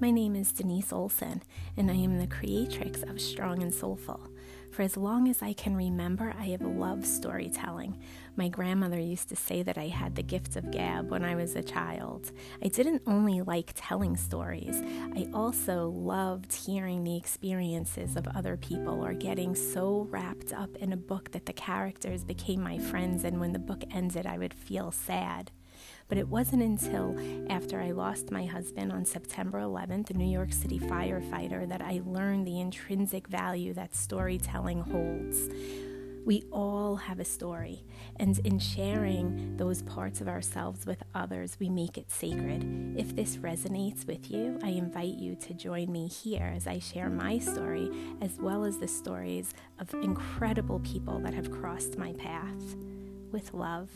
My name is Denise Olson, and I am the creatrix of Strong and Soulful. For as long as I can remember, I have loved storytelling. My grandmother used to say that I had the gift of gab when I was a child. I didn't only like telling stories, I also loved hearing the experiences of other people or getting so wrapped up in a book that the characters became my friends, and when the book ended, I would feel sad. But it wasn't until after I lost my husband on September 11th, a New York City firefighter, that I learned the intrinsic value that storytelling holds. We all have a story, and in sharing those parts of ourselves with others, we make it sacred. If this resonates with you, I invite you to join me here as I share my story, as well as the stories of incredible people that have crossed my path. With love.